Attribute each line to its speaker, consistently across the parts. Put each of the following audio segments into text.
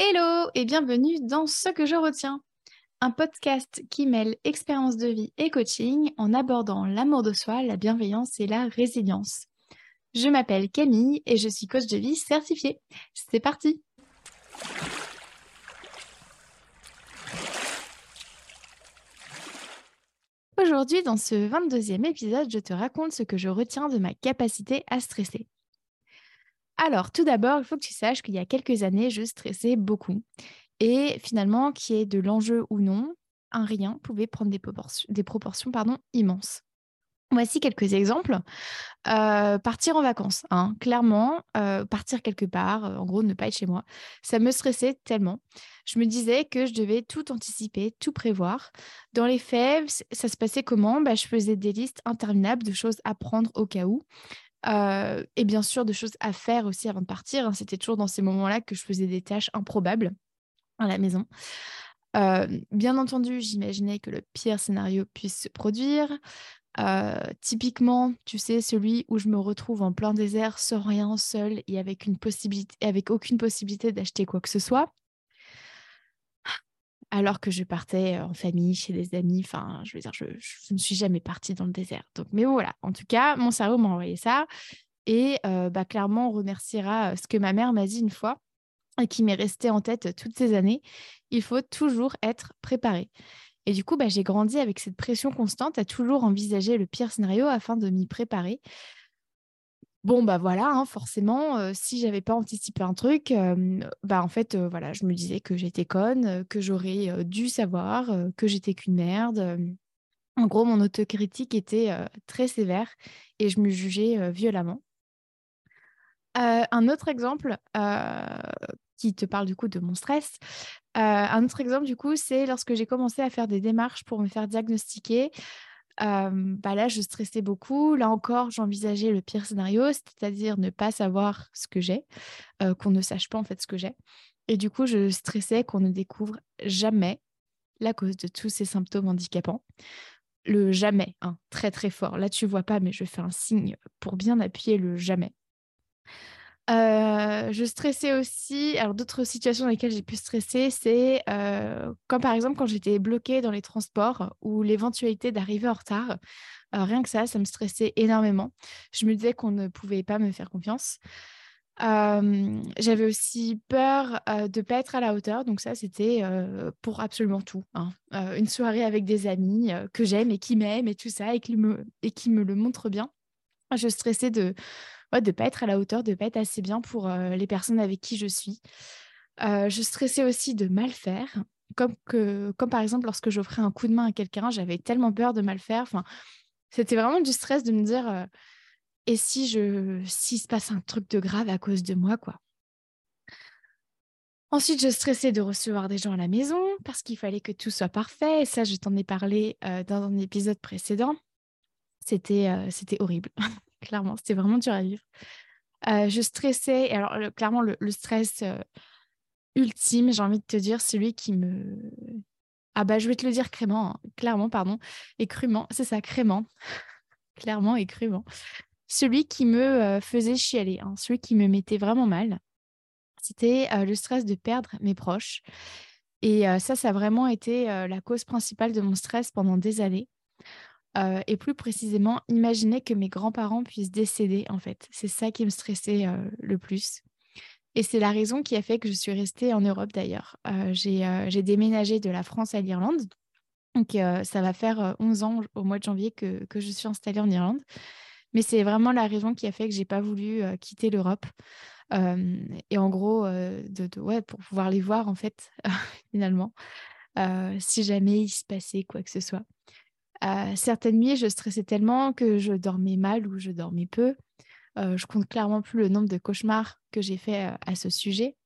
Speaker 1: Hello et bienvenue dans Ce que je retiens, un podcast qui mêle expérience de vie et coaching en abordant l'amour de soi, la bienveillance et la résilience. Je m'appelle Camille et je suis coach de vie certifiée. C'est parti Aujourd'hui, dans ce 22e épisode, je te raconte ce que je retiens de ma capacité à stresser. Alors, tout d'abord, il faut que tu saches qu'il y a quelques années, je stressais beaucoup. Et finalement, qu'il y ait de l'enjeu ou non, un rien pouvait prendre des proportions, pardon, immenses. Voici quelques exemples. Euh, partir en vacances, hein. clairement, euh, partir quelque part, euh, en gros, ne pas être chez moi, ça me stressait tellement. Je me disais que je devais tout anticiper, tout prévoir. Dans les faits, ça se passait comment? Bah, Je faisais des listes interminables de choses à prendre au cas où. Et bien sûr, de choses à faire aussi avant de partir. Hein. C'était toujours dans ces moments-là que je faisais des tâches improbables à la maison. bien entendu, j'imaginais que le pire scénario puisse se produire. Typiquement, tu sais, celui où je me retrouve en plein désert, sans rien, seul et avec aucune possibilité d'acheter quoi que ce soit. Alors que je partais en famille, chez des amis, enfin, je veux dire, je, ne suis jamais partie dans le désert. Donc, mais voilà. En tout cas, mon cerveau m'a envoyé ça. Et euh, bah, clairement, on remerciera euh, ce que ma mère m'a dit une fois et qui m'est resté en tête toutes ces années. Il faut toujours être préparé. Et du coup, bah, j'ai grandi avec cette pression constante à toujours envisager le pire scénario afin de m'y préparer. Bon, bah voilà, hein, forcément, euh, si j'avais pas anticipé un truc, euh, bah en fait, euh, voilà, je me disais que j'étais conne, que j'aurais dû savoir, que j'étais qu'une merde. En gros, mon autocritique était très sévère et je me jugeais violemment. un autre exemple qui te parle du coup de mon stress. Euh, un autre exemple du coup, c'est lorsque j'ai commencé à faire des démarches pour me faire diagnostiquer. Bah là, je stressais beaucoup. Là encore, j'envisageais le pire scénario, c'est-à-dire ne pas savoir ce que j'ai, qu'on ne sache pas en fait ce que j'ai. Et du coup, je stressais qu'on ne découvre jamais la cause de tous ces symptômes handicapants. Le jamais, hein, très très fort. Là, tu vois pas, mais je fais un signe pour bien appuyer le jamais. Euh, je stressais aussi. Alors, d'autres situations dans lesquelles j'ai pu stresser, c'est euh, comme par exemple quand j'étais bloquée dans les transports ou l'éventualité d'arriver en retard. Euh, rien que ça, ça me stressait énormément. Je me disais qu'on ne pouvait pas me faire confiance. J'avais aussi peur de ne pas être à la hauteur. Donc, ça, c'était pour absolument tout. Hein. une soirée avec des amis que j'aime et qui m'aiment et tout ça et qui me, et qui me le montrent bien. Je stressais de de ne pas être à la hauteur, de ne pas être assez bien pour les personnes avec qui je suis. je stressais aussi de mal faire, comme, que, comme par exemple lorsque j'offrais un coup de main à quelqu'un, j'avais tellement peur de mal faire. Enfin, c'était vraiment du stress de me dire et si je s'il se passe un truc de grave à cause de moi, quoi? Ensuite, je stressais de recevoir des gens à la maison parce qu'il fallait que tout soit parfait. Et ça, je t'en ai parlé dans un épisode précédent. C'était horrible. clairement, c'était vraiment dur à vivre. Euh, je stressais, alors clairement, le, stress euh, ultime, j'ai envie de te dire, celui qui me. Ah bah, je vais te le dire crément, hein, clairement, pardon, et crûment, c'est ça, crément, clairement et crûment. Celui qui me euh, faisait chialer, hein, celui qui me mettait vraiment mal, c'était le stress de perdre mes proches. Et ça, ça a vraiment été la cause principale de mon stress pendant des années. Euh, et plus précisément, imaginer que mes grands-parents puissent décéder, en fait. C'est ça qui me stressait euh, le plus. Et c'est la raison qui a fait que je suis restée en Europe d'ailleurs. Euh, j'ai déménagé de la France à l'Irlande. Donc ça va faire 11 ans au mois de janvier que, je suis installée en Irlande. Mais c'est vraiment la raison qui a fait que j'ai pas voulu quitter l'Europe. et en gros, ouais, pour pouvoir les voir en fait, finalement, si jamais il se passait quoi que ce soit certaines nuits, je stressais tellement que je dormais mal ou je dormais peu. Euh, je compte clairement plus le nombre de cauchemars que j'ai fait euh, à ce sujet.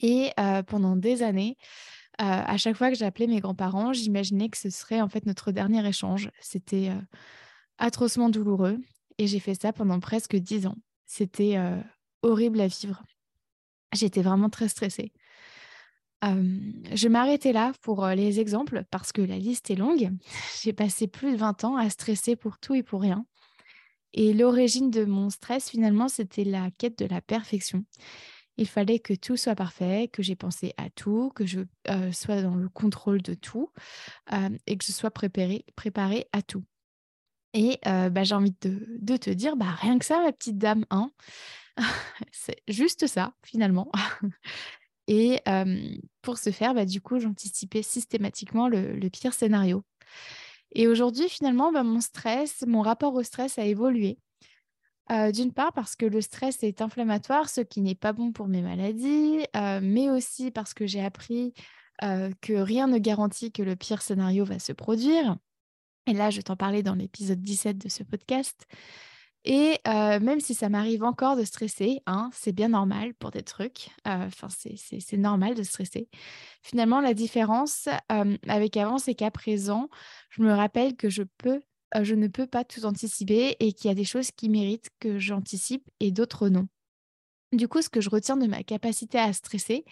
Speaker 1: Et euh, pendant des années, à chaque fois que j'appelais mes grands-parents, j'imaginais que ce serait en fait notre dernier échange. C'était atrocement douloureux et j'ai fait ça pendant presque dix ans. C'était horrible à vivre. J'étais vraiment très stressée je m'arrêtais là pour les exemples parce que la liste est longue. J'ai passé plus de 20 ans à stresser pour tout et pour rien. Et l'origine de mon stress, finalement, c'était la quête de la perfection. Il fallait que tout soit parfait, que j'ai pensé à tout, que je sois dans le contrôle de tout et que je sois préparée, préparée à tout. Et bah, j'ai envie de, te dire, bah, rien que ça, ma petite dame, hein c'est juste ça, finalement. et pour ce faire, bah, du coup, j'anticipais systématiquement le, pire scénario. Et aujourd'hui, finalement, bah, mon stress, mon rapport au stress a évolué. D'une part parce que le stress est inflammatoire, ce qui n'est pas bon pour mes maladies, mais aussi parce que j'ai appris que rien ne garantit que le pire scénario va se produire. Et là, je t'en parlais dans l'épisode 17 de ce podcast. Et même si ça m'arrive encore de stresser, hein, c'est bien normal pour des trucs. Enfin, c'est normal de stresser. Finalement, la différence avec avant, c'est qu'à présent, je me rappelle que je je ne peux pas tout anticiper et qu'il y a des choses qui méritent que j'anticipe et d'autres non. Du coup, ce que je retiens de ma capacité à stresser,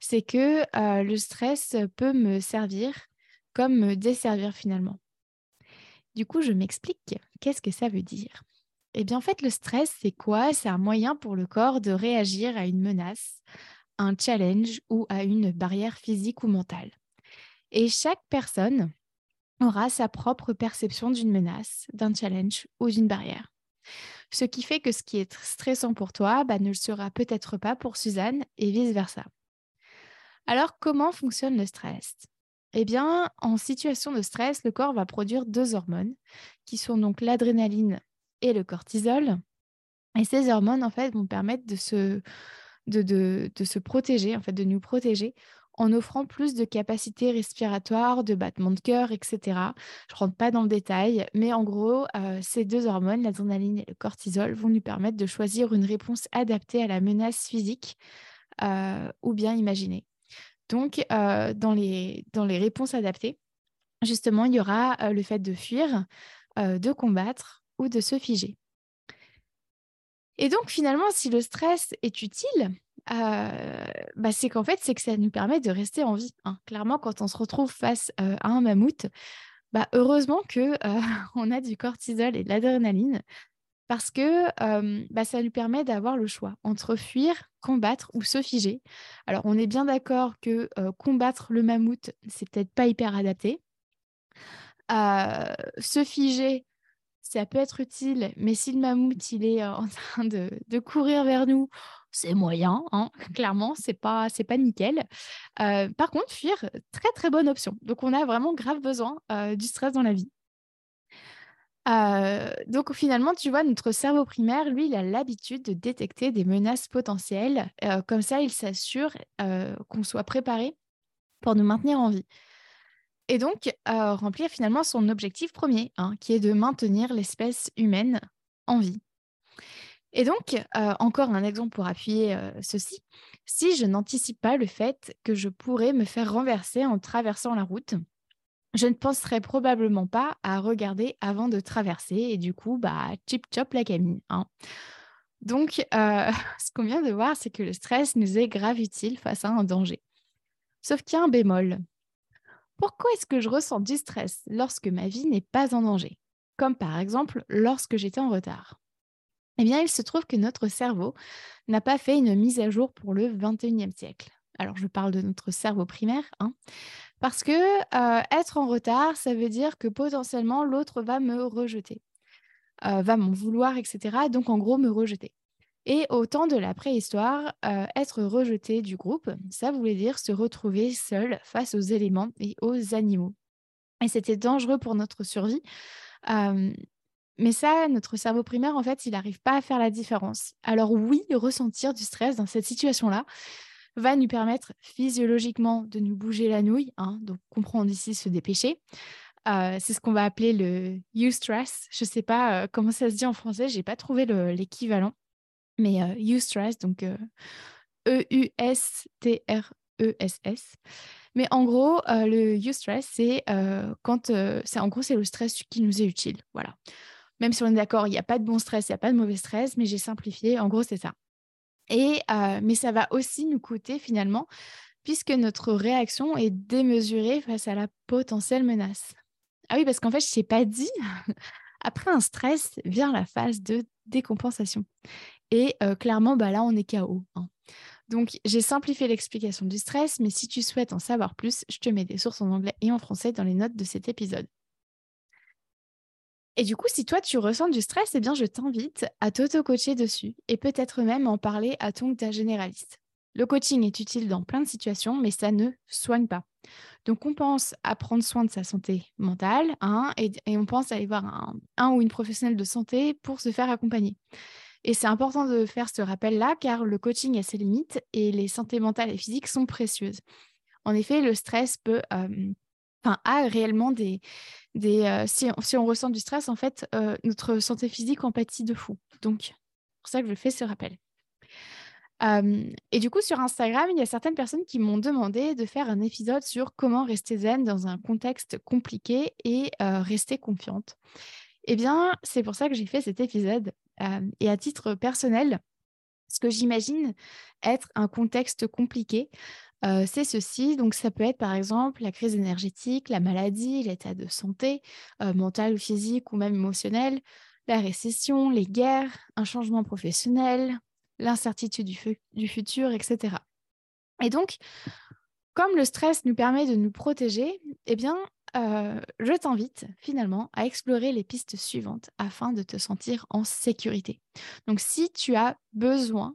Speaker 1: c'est que le stress peut me servir comme me desservir finalement. Du coup, je m'explique. Qu'est-ce que ça veut dire Eh bien, en fait, le stress, c'est quoi? C'est un moyen pour le corps de réagir à une menace, un challenge ou à une barrière physique ou mentale. Et chaque personne aura sa propre perception d'une menace, d'un challenge ou d'une barrière. Ce qui fait que ce qui est stressant pour toi bah, ne le sera peut-être pas pour Suzanne et vice-versa. Alors, comment fonctionne le stress? Eh bien, en situation de stress, le corps va produire deux hormones, qui sont donc l'adrénaline et le cortisol. Et ces hormones, en fait, vont permettre de se, de, de, se protéger, en fait, de nous protéger en offrant plus de capacités respiratoires, de battements de cœur, etc. Je ne rentre pas dans le détail, mais en gros, euh, ces deux hormones, l'adrénaline et le cortisol, vont nous permettre de choisir une réponse adaptée à la menace physique euh, ou bien imaginée. Donc, euh, dans, les, dans les réponses adaptées, justement, il y aura le fait de fuir, de combattre ou de se figer. Et donc, finalement, si le stress est utile, bah, c'est qu'en fait, c'est que ça nous permet de rester en vie. Hein. Clairement, quand on se retrouve face à un mammouth, bah, heureusement qu'on a du cortisol et de l'adrénaline parce que bah, ça lui permet d'avoir le choix entre fuir, combattre ou se figer. Alors, on est bien d'accord que combattre le mammouth, c'est peut-être pas hyper adapté. se figer, ça peut être utile, mais si le mammouth il est en train de, courir vers nous, c'est moyen, hein, clairement, c'est pas c'est pas nickel. par contre, fuir, très très bonne option. Donc, on a vraiment grave besoin du stress dans la vie donc finalement, tu vois, notre cerveau primaire, lui, il a l'habitude de détecter des menaces potentielles. comme ça, il s'assure qu'on soit préparé pour nous maintenir en vie. Et donc, remplir finalement son objectif premier, hein, qui est de maintenir l'espèce humaine en vie. Et donc, encore un exemple pour appuyer ceci, si je n'anticipe pas le fait que je pourrais me faire renverser en traversant la route, je ne penserais probablement pas à regarder avant de traverser et du coup, bah, chip chop la Camille. Hein. Donc, euh, ce qu'on vient de voir, c'est que le stress nous est grave utile face à un danger. Sauf qu'il y a un bémol. Pourquoi est-ce que je ressens du stress lorsque ma vie n'est pas en danger? Comme par exemple lorsque j'étais en retard. Eh bien, il se trouve que notre cerveau n'a pas fait une mise à jour pour le 21e siècle. Alors, je parle de notre cerveau primaire, hein, parce que être en retard, ça veut dire que potentiellement l'autre va me rejeter, va m'en vouloir, etc. Donc en gros, me rejeter. Et au temps de la préhistoire, être rejeté du groupe, ça voulait dire se retrouver seul face aux éléments et aux animaux. Et c'était dangereux pour notre survie. mais ça, notre cerveau primaire, en fait, il n'arrive pas à faire la différence. Alors oui, ressentir du stress dans cette situation-là, va nous permettre physiologiquement de nous bouger la nouille, hein, donc comprendre ici se dépêcher. Euh, c'est ce qu'on va appeler le eustress. Je ne sais pas euh, comment ça se dit en français, je n'ai pas trouvé l'équivalent. Mais euh, eustress, donc E-U-S-T-R-E-S-S. Mais en gros, le eustress, c'est quand c'est en gros c'est le stress qui nous est utile. Voilà. Même si on est d'accord, il n'y a pas de bon stress, il n'y a pas de mauvais stress, mais j'ai simplifié. En gros, c'est ça. Et, mais ça va aussi nous coûter finalement, puisque notre réaction est démesurée face à la potentielle menace. Ah oui, parce qu'en fait, je ne t'ai pas dit, après un stress vient la phase de décompensation. Et clairement, bah là, on est KO. Hein. Donc, j'ai simplifié l'explication du stress, mais si tu souhaites en savoir plus, je te mets des sources en anglais et en français dans les notes de cet épisode. Et du coup, si toi tu ressens du stress, eh bien je t'invite à t'auto-coacher dessus et peut-être même en parler à ton généraliste. Le coaching est utile dans plein de situations, mais ça ne soigne pas. Donc, on pense à prendre soin de sa santé mentale hein, et, on pense à aller voir un, ou une professionnelle de santé pour se faire accompagner. Et c'est important de faire ce rappel-là car le coaching a ses limites et les santé mentales et physiques sont précieuses. En effet, le stress peut, euh, a réellement des, si, on, ressent du stress, en fait, notre santé physique en pâtit de fou. Donc, c'est pour ça que je fais ce rappel. et du coup, sur Instagram, il y a certaines personnes qui m'ont demandé de faire un épisode sur comment rester zen dans un contexte compliqué et rester confiante. Eh bien, c'est pour ça que j'ai fait cet épisode. Et à titre personnel, ce que j'imagine être un contexte compliqué, c'est ceci. Donc, ça peut être par exemple la crise énergétique, la maladie, l'état de santé, mental ou physique ou même émotionnel, la récession, les guerres, un changement professionnel, l'incertitude du, du, futur, etc. Et donc, comme le stress nous permet de nous protéger, eh bien, je t'invite finalement à explorer les pistes suivantes afin de te sentir en sécurité. Donc, si tu as besoin,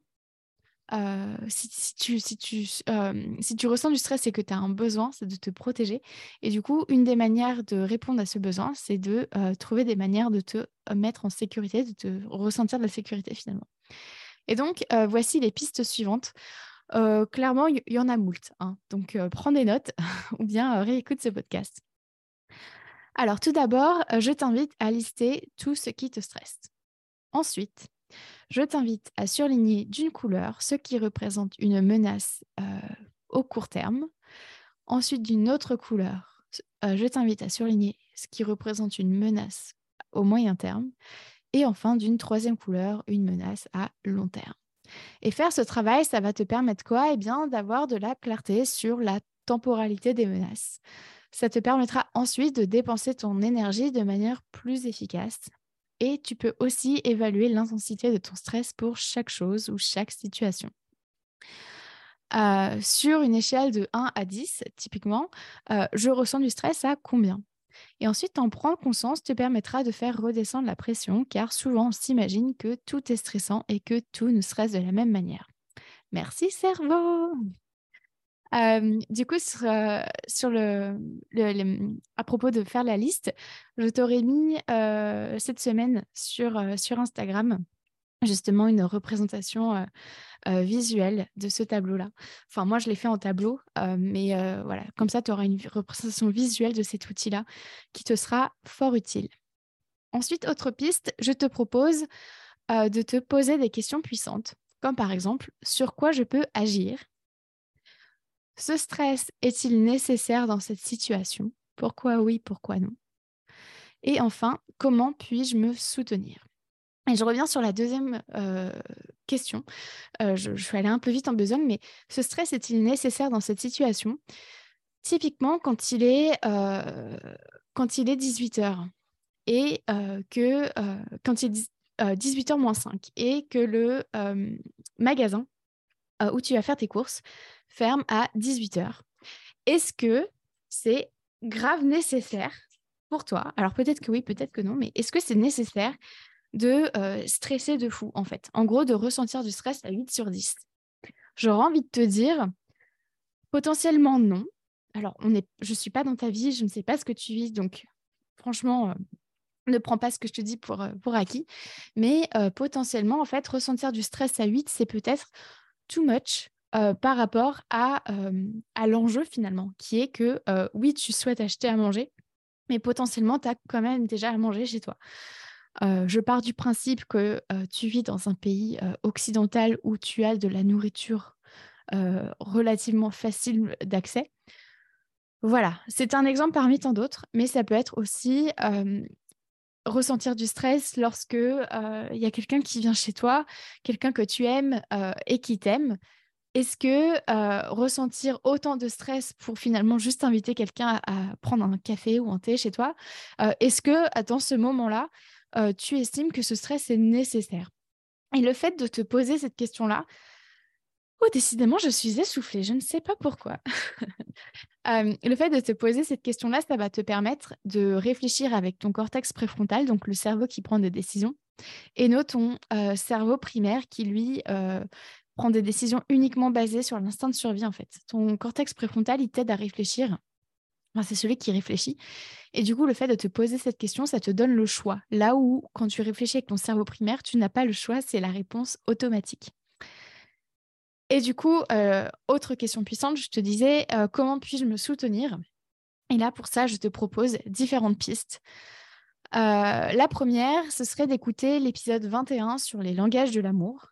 Speaker 1: si, tu, si, tu, si tu ressens du stress et que tu as un besoin, c'est de te protéger. Et du coup, une des manières de répondre à ce besoin, c'est de trouver des manières de te mettre en sécurité, de te ressentir de la sécurité finalement. Et donc, voici les pistes suivantes. clairement, il y, en a moult. Hein. Donc, prends des notes ou bien réécoute ce podcast. Alors tout d'abord, euh, je t'invite à lister tout ce qui te stresse. Ensuite, je t'invite à surligner d'une couleur ce qui représente une menace euh, au court terme. Ensuite, d'une autre couleur, euh, je t'invite à surligner ce qui représente une menace au moyen terme. Et enfin, d'une troisième couleur, une menace à long terme. Et faire ce travail, ça va te permettre quoi? Eh bien, d'avoir de la clarté sur la temporalité des menaces. Ça te permettra ensuite de dépenser ton énergie de manière plus efficace. Et tu peux aussi évaluer l'intensité de ton stress pour chaque chose ou chaque situation. Euh, sur une échelle de 1 à 10, typiquement, euh, je ressens du stress à combien? Et ensuite, en prendre conscience te permettra de faire redescendre la pression, car souvent on s'imagine que tout est stressant et que tout nous stresse de la même manière. Merci cerveau du coup, sur, le, à propos de faire la liste, je t'aurais mis cette semaine sur, sur Instagram justement une représentation visuelle de ce tableau-là. Enfin, moi, je l'ai fait en tableau, mais voilà, comme ça, tu auras une représentation visuelle de cet outil-là qui te sera fort utile. Ensuite, autre piste, je te propose de te poser des questions puissantes, comme par exemple, sur quoi je peux agir ce stress est-il nécessaire dans cette situation? Pourquoi oui, pourquoi non? Et enfin, comment puis-je me soutenir? Et je reviens sur la deuxième euh, question. Euh, je, vais aller un peu vite en besogne, mais ce stress est-il nécessaire dans cette situation? Typiquement, quand il est, euh, quand il est 18h et que quand il est 18h moins 5 et que le magasin où tu vas faire tes courses ferme à 18h. Est-ce que c'est grave nécessaire pour toi? Alors peut-être que oui, peut-être que non, mais est-ce que c'est nécessaire de euh, stresser de fou, en fait? En gros, de ressentir du stress à 8 sur 10. J'aurais envie de te dire, potentiellement non. Alors, on est, je ne suis pas dans ta vie, je ne sais pas ce que tu vis, donc franchement, euh, ne prends pas ce que je te dis pour, euh, pour acquis. Mais potentiellement, en fait, ressentir du stress à 8, c'est peut-être too much euh, par rapport à, euh, à l'enjeu finalement, qui est que euh, oui, tu souhaites acheter à manger, mais potentiellement, tu as quand même déjà à manger chez toi. je pars du principe que tu vis dans un pays occidental où tu as de la nourriture relativement facile d'accès. Voilà, c'est un exemple parmi tant d'autres, mais ça peut être aussi ressentir du stress lorsque il y a quelqu'un qui vient chez toi, quelqu'un que tu aimes et qui t'aime, est-ce que euh, ressentir autant de stress pour finalement juste inviter quelqu'un à, prendre un café ou un thé chez toi, euh, est-ce que dans ce moment-là, euh, tu estimes que ce stress est nécessaire? Et le fait de te poser cette question-là, Oh, décidément, je suis essoufflée. Je ne sais pas pourquoi. Euh, le fait de te poser cette question-là, ça va te permettre de réfléchir avec ton cortex préfrontal, donc le cerveau qui prend des décisions, et non ton euh, cerveau primaire qui, lui, euh, prend des décisions uniquement basées sur l'instinct de survie, en fait. Ton cortex préfrontal, il t'aide à réfléchir. c'est celui qui réfléchit. Et du coup, le fait de te poser cette question, ça te donne le choix. Là où, quand tu réfléchis avec ton cerveau primaire, tu n'as pas le choix, c'est la réponse automatique. Et du coup, euh, autre question puissante, je te disais, euh, comment puis-je me soutenir? Et là, pour ça, je te propose différentes pistes. Euh, la première, ce serait d'écouter l'épisode 21 sur les langages de l'amour.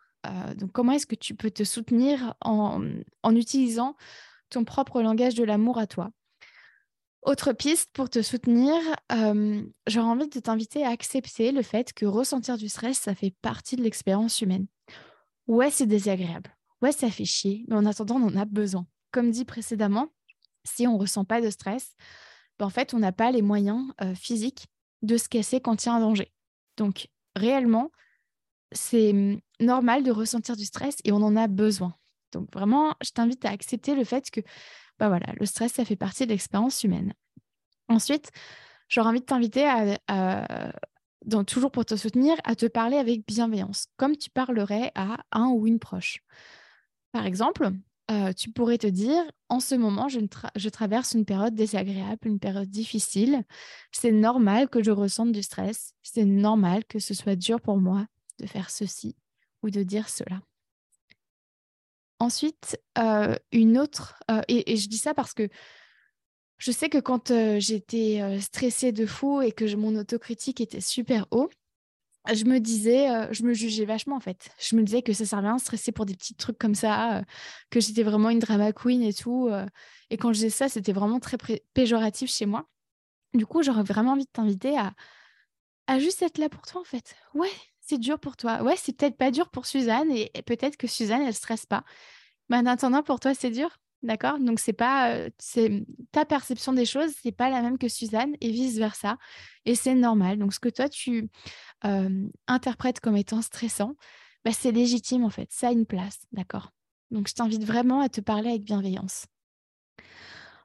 Speaker 1: donc, comment est-ce que tu peux te soutenir en, en utilisant ton propre langage de l'amour à toi? Autre piste pour te soutenir, j'aurais envie de t'inviter à accepter le fait que ressentir du stress, ça fait partie de l'expérience humaine. Ouais, c'est désagréable ouais, ça fait chier, mais en attendant, on en a besoin. Comme dit précédemment, si on ne ressent pas de stress, ben, en fait, on n'a pas les moyens euh, physiques de se casser quand il y a un danger. Donc, réellement, c'est mmh, normal de ressentir du stress et on en a besoin. Donc, vraiment, je t'invite à accepter le fait que bah voilà, le stress, ça fait partie de l'expérience humaine. Ensuite, j'aurais envie de t'inviter à, toujours pour te soutenir, à te parler avec bienveillance, comme tu parlerais à un ou une proche. Par exemple, euh, tu pourrais te dire, en ce moment, je, traverse une période désagréable, une période difficile. C'est normal que je ressente du stress. C'est normal que ce soit dur pour moi de faire ceci ou de dire cela. Ensuite, euh, une autre, euh, et, je dis ça parce que je sais que quand j'étais stressée de fou et que mon autocritique était super haut, je me disais, euh, je me jugeais vachement en fait. Je me disais que ça servait à rien de stresser pour des petits trucs comme ça, euh, que j'étais vraiment une drama queen et tout. Euh. et quand je disais ça, c'était vraiment très péjoratif chez moi. Du coup, j'aurais vraiment envie de t'inviter à, à juste être là pour toi en fait. Ouais, c'est dur pour toi. Ouais, c'est peut-être pas dur pour Suzanne et, peut-être que Suzanne, elle stresse pas. Mais en attendant, pour toi, c'est dur? D'accord? Donc, c'est pas c'est ta perception des choses, c'est pas la même que Suzanne et vice-versa. Et c'est normal. Donc, ce que toi, tu interprètes comme étant stressant, bah, c'est légitime en fait. Ça a une place. D'accord? Donc, je t'invite vraiment à te parler avec bienveillance.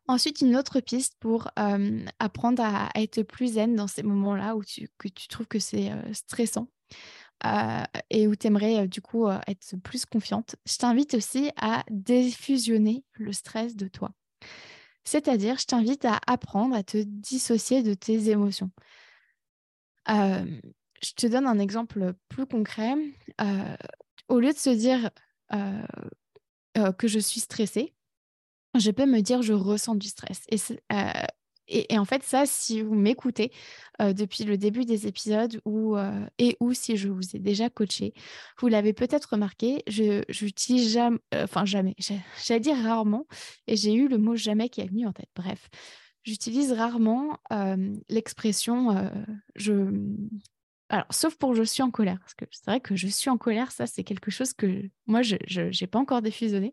Speaker 1: Ensuite, une autre piste pour apprendre à, être plus zen dans ces moments-là où tu, que tu trouves que c'est stressant. Euh, et où tu aimerais euh, du coup euh, être plus confiante, je t'invite aussi à défusionner le stress de toi. C'est-à-dire, je t'invite à apprendre à te dissocier de tes émotions. je te donne un exemple plus concret. au lieu de se dire que je suis stressée, je peux me dire je ressens du stress. Et, en fait, ça, si vous m'écoutez euh, depuis le début des épisodes ou, euh, et ou si je vous ai déjà coaché, vous l'avez peut-être remarqué, je n'utilise jamais, euh, enfin jamais, j'allais dire rarement, et j'ai eu le mot jamais qui est venu en tête. Bref, j'utilise rarement l'expression je alors, sauf pour je suis en colère, parce que c'est vrai que je suis en colère, ça c'est quelque chose que moi je n'ai pas encore diffusionné,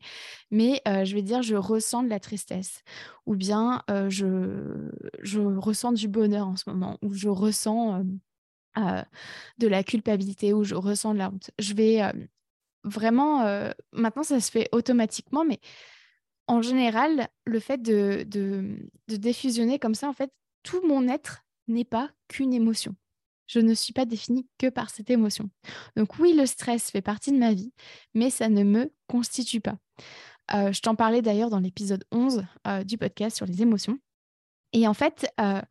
Speaker 1: mais euh, je vais dire je ressens de la tristesse, ou bien euh, je, je ressens du bonheur en ce moment, ou je ressens euh, de la culpabilité, ou je ressens de la honte. Je vais vraiment, maintenant ça se fait automatiquement, mais en général, le fait de, de, de défusionner comme ça, en fait, tout mon être n'est pas qu'une émotion je ne suis pas définie que par cette émotion. Donc oui, le stress fait partie de ma vie, mais ça ne me constitue pas. Euh, je t'en parlais d'ailleurs dans l'épisode 11 euh, du podcast sur les émotions. Et en fait, euh,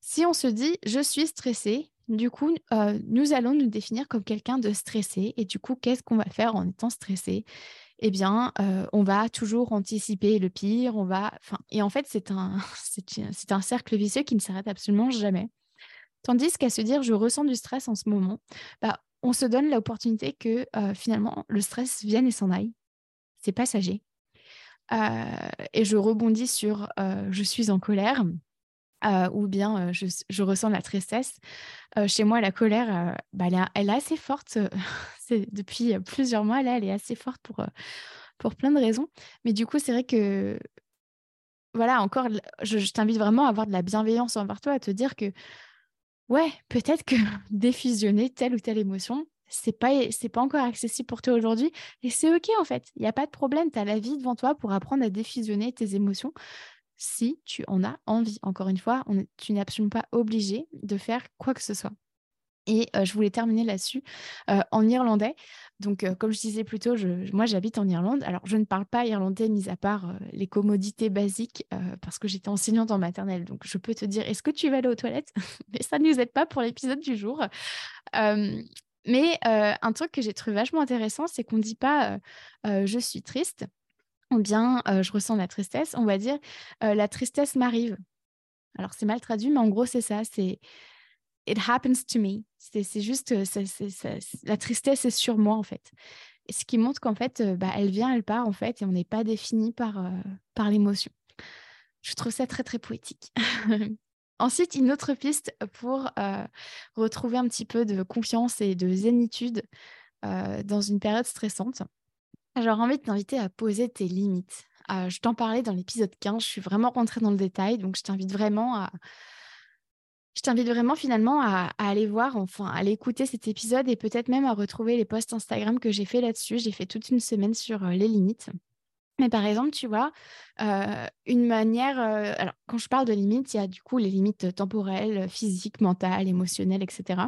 Speaker 1: si on se dit je suis stressée, du coup, nous allons nous définir comme quelqu'un de stressé. Et du coup, qu'est-ce qu'on va faire en étant stressé? Eh bien, on va toujours anticiper le pire. On va, et en fait, c'est un cercle vicieux qui ne s'arrête absolument jamais. Tandis qu'à se dire je ressens du stress en ce moment, bah, on se donne l'opportunité que euh, finalement le stress vienne et s'en aille. C'est passager. Euh, et je rebondis sur euh, je suis en colère. ou bien je, ressens la tristesse. chez moi, la colère, bah, elle, est, assez forte. depuis plusieurs mois, là, elle est assez forte pour, pour plein de raisons. Mais du coup, c'est vrai que, voilà, encore, je, je t'invite vraiment à avoir de la bienveillance envers toi, à te dire que ouais, peut-être que défusionner telle ou telle émotion, c'est pas c'est pas encore accessible pour toi aujourd'hui et c'est OK en fait. Il n'y a pas de problème, tu as la vie devant toi pour apprendre à défusionner tes émotions si tu en as envie. Encore une fois, tu n'es absolument pas obligé de faire quoi que ce soit. Et je voulais terminer là-dessus en irlandais. Donc, comme je disais plus tôt, moi j'habite en Irlande. Alors, je ne parle pas irlandais, mis à part les commodités basiques, parce que j'étais enseignante en maternelle. Donc, je peux te dire, est-ce que tu vas aller aux toilettes? Mais ça ne nous aide pas pour l'épisode du jour. mais un truc que j'ai trouvé vachement intéressant, c'est qu'on ne dit pas je suis triste ou bien je ressens la tristesse. On va dire la tristesse m'arrive. Alors, c'est mal traduit, mais en gros, c'est ça. C'est it happens to me. C'est juste, la tristesse est sur moi en fait. Ce qui montre qu'en fait, bah, elle vient, elle part en fait, et on n'est pas défini par, par l'émotion. Je trouve ça très très poétique. Ensuite, une autre piste pour retrouver un petit peu de confiance et de zénitude dans une période stressante. J'aurais envie de t'inviter à poser tes limites. je t'en parlais dans l'épisode 15, je suis vraiment rentrée dans le détail, donc je t'invite vraiment à, je t'invite vraiment finalement à, aller voir, enfin, à aller écouter cet épisode et peut-être même à retrouver les posts Instagram que j'ai fait là-dessus. J'ai fait toute une semaine sur les limites. Mais par exemple, tu vois, une manière. alors, quand je parle de limites, il y a du coup les limites temporelles, physiques, mentales, émotionnelles, etc.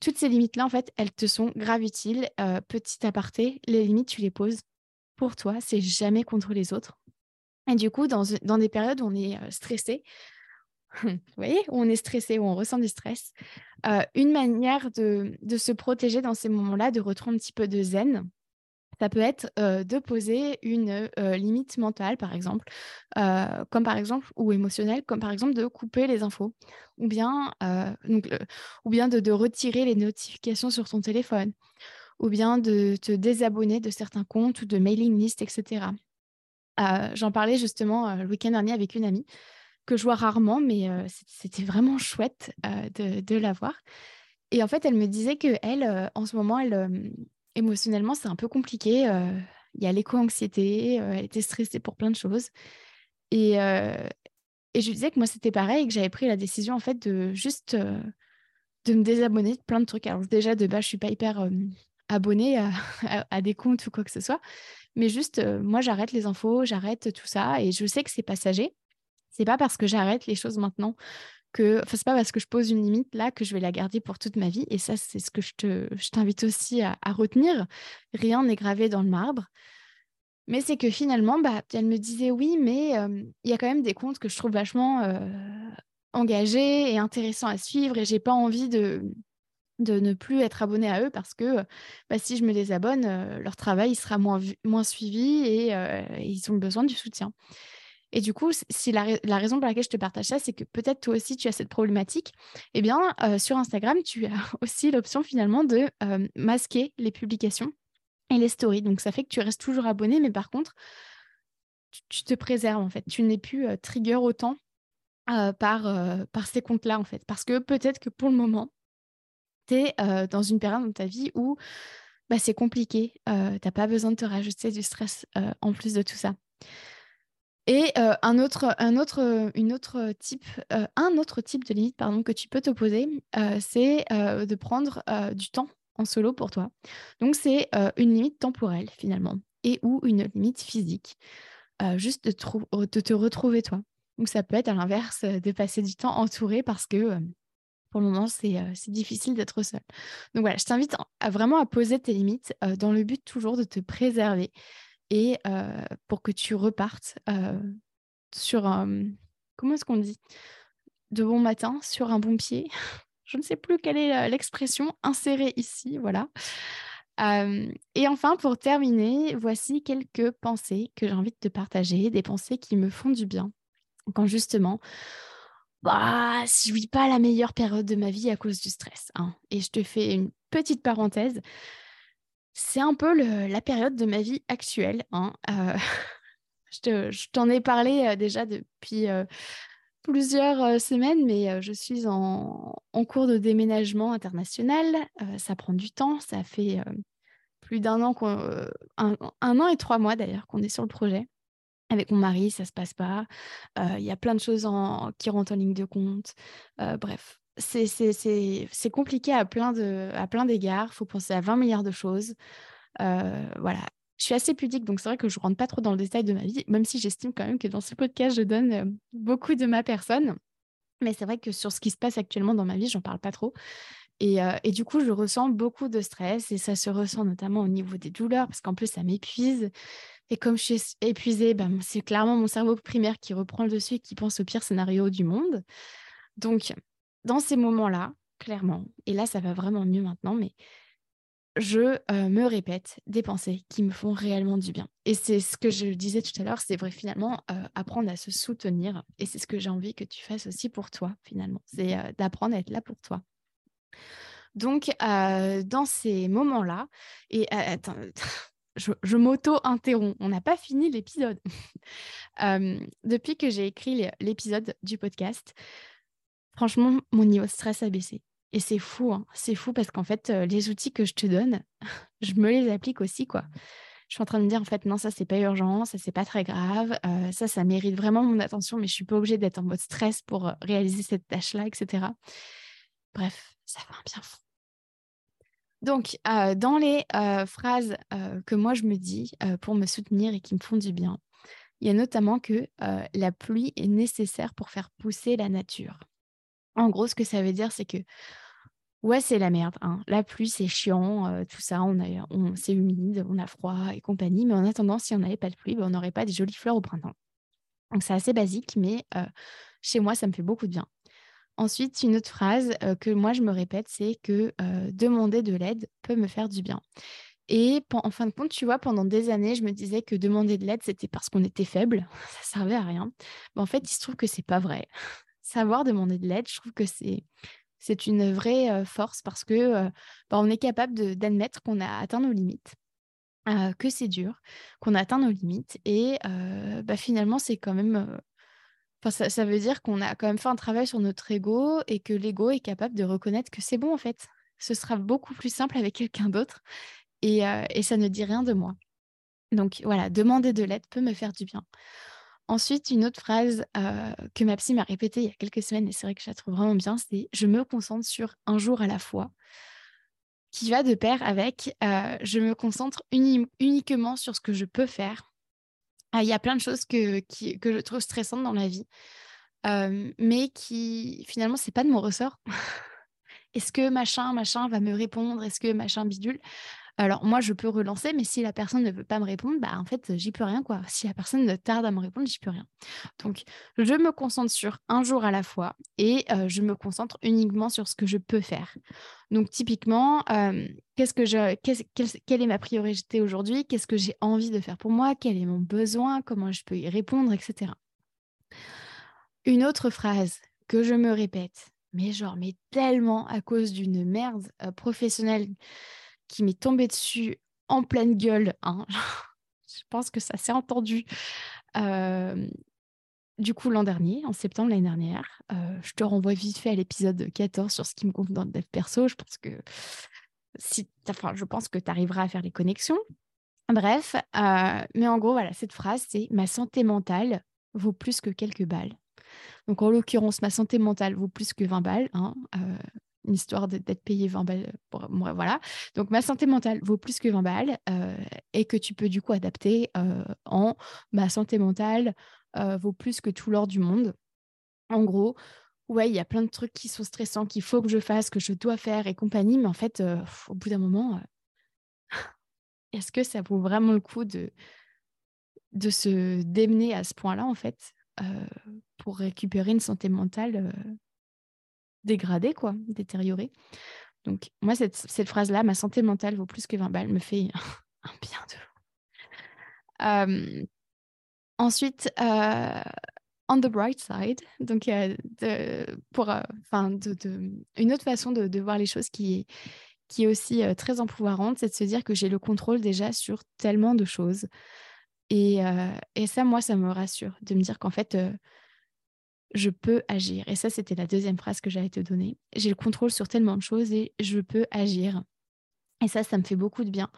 Speaker 1: Toutes ces limites-là, en fait, elles te sont grave utiles. petit aparté, les limites, tu les poses pour toi, c'est jamais contre les autres. Et du coup, dans, dans des périodes où on est stressé, vous voyez, on est stressé, on ressent du stress. Euh, une manière de, se protéger dans ces moments-là, de retrouver un petit peu de zen, ça peut être euh, de poser une euh, limite mentale, par exemple, comme par exemple, ou émotionnelle, comme par exemple de couper les infos, ou bien, donc, ou bien de, de, retirer les notifications sur ton téléphone, ou bien de te désabonner de certains comptes ou de mailing list, etc. J'en parlais justement le week-end dernier avec une amie que je vois rarement, mais c'était vraiment chouette de, de, la voir. Et en fait, elle me disait que elle, en ce moment, elle, émotionnellement, c'est un peu compliqué. Il y a l'éco-anxiété, elle était stressée pour plein de choses. Et, et je disais que moi, c'était pareil, que j'avais pris la décision, en fait, de juste de me désabonner de plein de trucs. Alors déjà, de base, je suis pas hyper abonnée à, des comptes ou quoi que ce soit. Mais juste, moi, j'arrête les infos, j'arrête tout ça. Et je sais que c'est passager. C'est pas parce que j'arrête les choses maintenant que, enfin, c'est pas parce que je pose une limite là que je vais la garder pour toute ma vie. Et ça, c'est ce que je, te, je t'invite aussi à, retenir. Rien n'est gravé dans le marbre. Mais c'est que finalement, bah, elle me disait oui, mais il y a quand même des comptes que je trouve vachement engagés et intéressants à suivre et j'ai pas envie de, de ne plus être abonnée à eux parce que bah, si je me désabonne, leur travail il sera moins, moins suivi et, et ils ont besoin du soutien. Et du coup, si la, raison pour laquelle je te partage ça, c'est que peut-être toi aussi tu as cette problématique, eh bien, euh, sur Instagram, tu as aussi l'option finalement de euh, masquer les publications et les stories. Donc, ça fait que tu restes toujours abonné, mais par contre, tu, te préserves en fait. Tu n'es plus euh, trigger autant par, par ces comptes-là en fait. Parce que peut-être que pour le moment, tu es dans une période de ta vie où bah, c'est compliqué. tu n'as pas besoin de te rajouter du stress en plus de tout ça. Et un autre, un autre, une autre type, un autre type de limite pardon, que tu peux te poser, c'est de prendre du temps en solo pour toi. Donc, c'est une limite temporelle finalement et ou une limite physique, juste de, de, te retrouver toi. Donc, ça peut être à l'inverse de passer du temps entouré parce que pour le moment, c'est difficile d'être seul. Donc voilà, je t'invite à, vraiment à poser tes limites dans le but toujours de te préserver, et pour que tu repartes sur un... Comment est-ce qu'on dit? De bon matin, sur un bon pied. Je ne sais plus quelle est l'expression insérée ici, voilà. et enfin, pour terminer, voici quelques pensées que j'ai envie de te partager, des pensées qui me font du bien. Quand justement, bah, je vis pas la meilleure période de ma vie à cause du stress. Hein. Et je te fais une petite parenthèse. C'est un peu la période de ma vie actuelle. Hein. Euh, je, t'en ai parlé euh, déjà depuis euh, plusieurs semaines, mais je suis en, cours de déménagement international. ça prend du temps. Ça fait plus d'un an, un, an et trois mois d'ailleurs qu'on est sur le projet. Avec mon mari, ça se passe pas. Il y a plein de choses qui rentrent en ligne de compte. bref, c'est compliqué à plein d'égards. Il faut penser à 20 milliards de choses. Euh, voilà. Je suis assez pudique, donc c'est vrai que je ne rentre pas trop dans le détail de ma vie, même si j'estime quand même que dans ce podcast, je donne euh, beaucoup de ma personne. Mais c'est vrai que sur ce qui se passe actuellement dans ma vie, j'en parle pas trop. Et, euh, et, du coup, je ressens beaucoup de stress et ça se ressent notamment au niveau des douleurs parce qu'en plus, ça m'épuise. Et comme je suis épuisée, ben, c'est clairement mon cerveau primaire qui reprend le dessus et qui pense au pire scénario du monde. Donc, dans ces moments-là, clairement, et là, ça va vraiment mieux maintenant, mais je euh, me répète des pensées qui me font réellement du bien. Et c'est ce que je disais tout à l'heure, c'est vrai finalement euh, apprendre à se soutenir. Et c'est ce que j'ai envie que tu fasses aussi pour toi, finalement. C'est euh, d'apprendre à être là pour toi. Donc, dans ces moments-là, et attends, je, m'auto-interromps, on n'a pas fini l'épisode. depuis que j'ai écrit l'épisode du podcast, franchement, mon niveau de stress a baissé. Et c'est fou, hein. c'est fou parce qu'en fait, les outils que je te donne, je me les applique aussi, quoi. Je suis en train de me dire, en fait, non, ça, c'est pas urgent, ça, c'est pas très grave, ça, ça mérite vraiment mon attention, mais je suis pas obligée d'être en mode stress pour réaliser cette tâche-là, etc. Bref, ça fait un bien fou. Donc, dans les phrases que moi, je me dis pour me soutenir et qui me font du bien, il y a notamment que la pluie est nécessaire pour faire pousser la nature. En gros, ce que ça veut dire, c'est que ouais, c'est la merde. Hein. La pluie, c'est chiant, euh, tout ça, on a, on, c'est humide, on a froid et compagnie. Mais en attendant, si on n'avait pas de pluie, ben, on n'aurait pas des jolies fleurs au printemps. Donc c'est assez basique, mais euh, chez moi, ça me fait beaucoup de bien. Ensuite, une autre phrase euh, que moi, je me répète, c'est que demander de l'aide peut me faire du bien. Et en fin de compte, tu vois, pendant des années, je me disais que demander de l'aide, c'était parce qu'on était faible, ça servait à rien. Mais en fait, il se trouve que c'est pas vrai savoir demander de l'aide, je trouve que c'est une vraie force parce que bah, on est capable d'admettre qu'on a atteint nos limites, que c'est dur, qu'on a atteint nos limites et bah, finalement c'est quand même ça, veut dire qu'on a quand même fait un travail sur notre ego et que l'ego est capable de reconnaître que c'est bon en fait. Ce sera beaucoup plus simple avec quelqu'un d'autre et ça ne dit rien de moi. Donc voilà, demander de l'aide peut me faire du bien. Ensuite, une autre phrase que ma psy m'a répétée il y a quelques semaines, et c'est vrai que je la trouve vraiment bien, c'est je me concentre sur un jour à la fois, qui va de pair avec je me concentre uniquement sur ce que je peux faire. Ah, il y a plein de choses que, que je trouve stressantes dans la vie, mais qui finalement, c'est pas de mon ressort. Est-ce que machin, machin va me répondre? Est-ce que machin bidule? Alors moi, je peux relancer, mais si la personne ne veut pas me répondre, bah en fait, j'y peux rien quoi. Si la personne tarde à me répondre, j'y peux rien. Donc, je me concentre sur un jour à la fois et je me concentre uniquement sur ce que je peux faire. Donc, typiquement, qu'est-ce que je, quelle est ma priorité aujourd'hui? Qu'est-ce que j'ai envie de faire pour moi? Quel est mon besoin? Comment je peux y répondre, etc. Une autre phrase que je me répète, mais genre, mais tellement à cause d'une merde professionnelle qui m'est tombé dessus en pleine gueule. Hein. je pense que ça s'est entendu. du coup, l'an dernier, en septembre l'année dernière, je te renvoie vite fait à l'épisode 14 sur ce qui me compte dans le dev perso. Je pense que si, enfin, je pense que tu arriveras à faire les connexions. Bref, mais en gros, voilà, cette phrase, c'est ma santé mentale vaut plus que quelques balles. Donc, en l'occurrence, ma santé mentale vaut plus que 20 balles. Hein, histoire d'être payé 20 balles. Pour, moi, voilà. Donc, ma santé mentale vaut plus que 20 balles euh, et que tu peux du coup adapter euh, en ma santé mentale euh, vaut plus que tout l'or du monde. En gros, ouais, il y a plein de trucs qui sont stressants, qu'il faut que je fasse, que je dois faire et compagnie, mais en fait, au bout d'un moment, est-ce que ça vaut vraiment le coup de, de se démener à ce point-là, en fait, pour récupérer une santé mentale dégradé, quoi, détérioré. Donc, moi, cette, cette phrase-là, ma santé mentale vaut plus que 20 balles, me fait un bien de ensuite, euh, on the bright side, donc de, pour, euh, enfin, une autre façon de, voir les choses qui est, qui est aussi euh, très empouvoirante, c'est de se dire que j'ai le contrôle déjà sur tellement de choses. Et, et, ça, moi, ça me rassure de me dire qu'en fait, je peux agir. Et ça, c'était la deuxième phrase que j'allais te donner. J'ai le contrôle sur tellement de choses et je peux agir. Et ça, ça me fait beaucoup de bien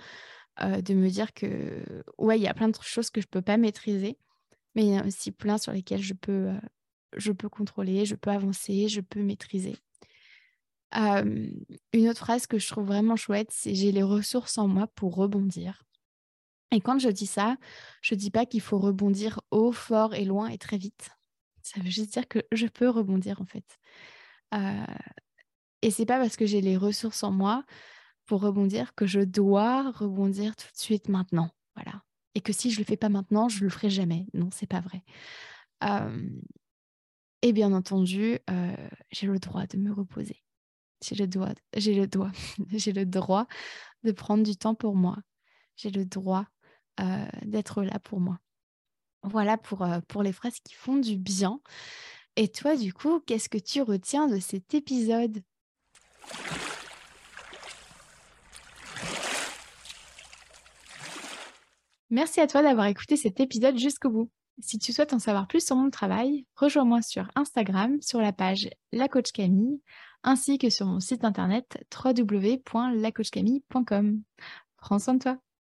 Speaker 1: euh, de me dire que, ouais, il y a plein de choses que je ne peux pas maîtriser, mais il y a aussi plein sur lesquelles je peux, euh, je contrôler, je peux avancer, je peux maîtriser. une autre phrase que je trouve vraiment chouette, c'est j'ai les ressources en moi pour rebondir. Et quand je dis ça, je dis pas qu'il faut rebondir haut, fort et loin et très vite. Ça veut juste dire que je peux rebondir en fait. Euh, et c'est pas parce que j'ai les ressources en moi pour rebondir que je dois rebondir tout de suite maintenant. Voilà. Et que si je le fais pas maintenant, je le ferai jamais. Non, c'est pas vrai. et bien entendu, euh, j'ai le droit de me reposer. J'ai le droit, j'ai le droit, j'ai le droit de prendre du temps pour moi. J'ai le droit euh, d'être là pour moi. Voilà pour, les phrases qui font du bien. Et toi, du coup, qu'est-ce que tu retiens de cet épisode? Merci à toi d'avoir écouté cet épisode jusqu'au bout. Si tu souhaites en savoir plus sur mon travail, rejoins-moi sur Instagram sur la page La Coach Camille ainsi que sur mon site internet www.lacoachcamille.com. Prends soin de toi.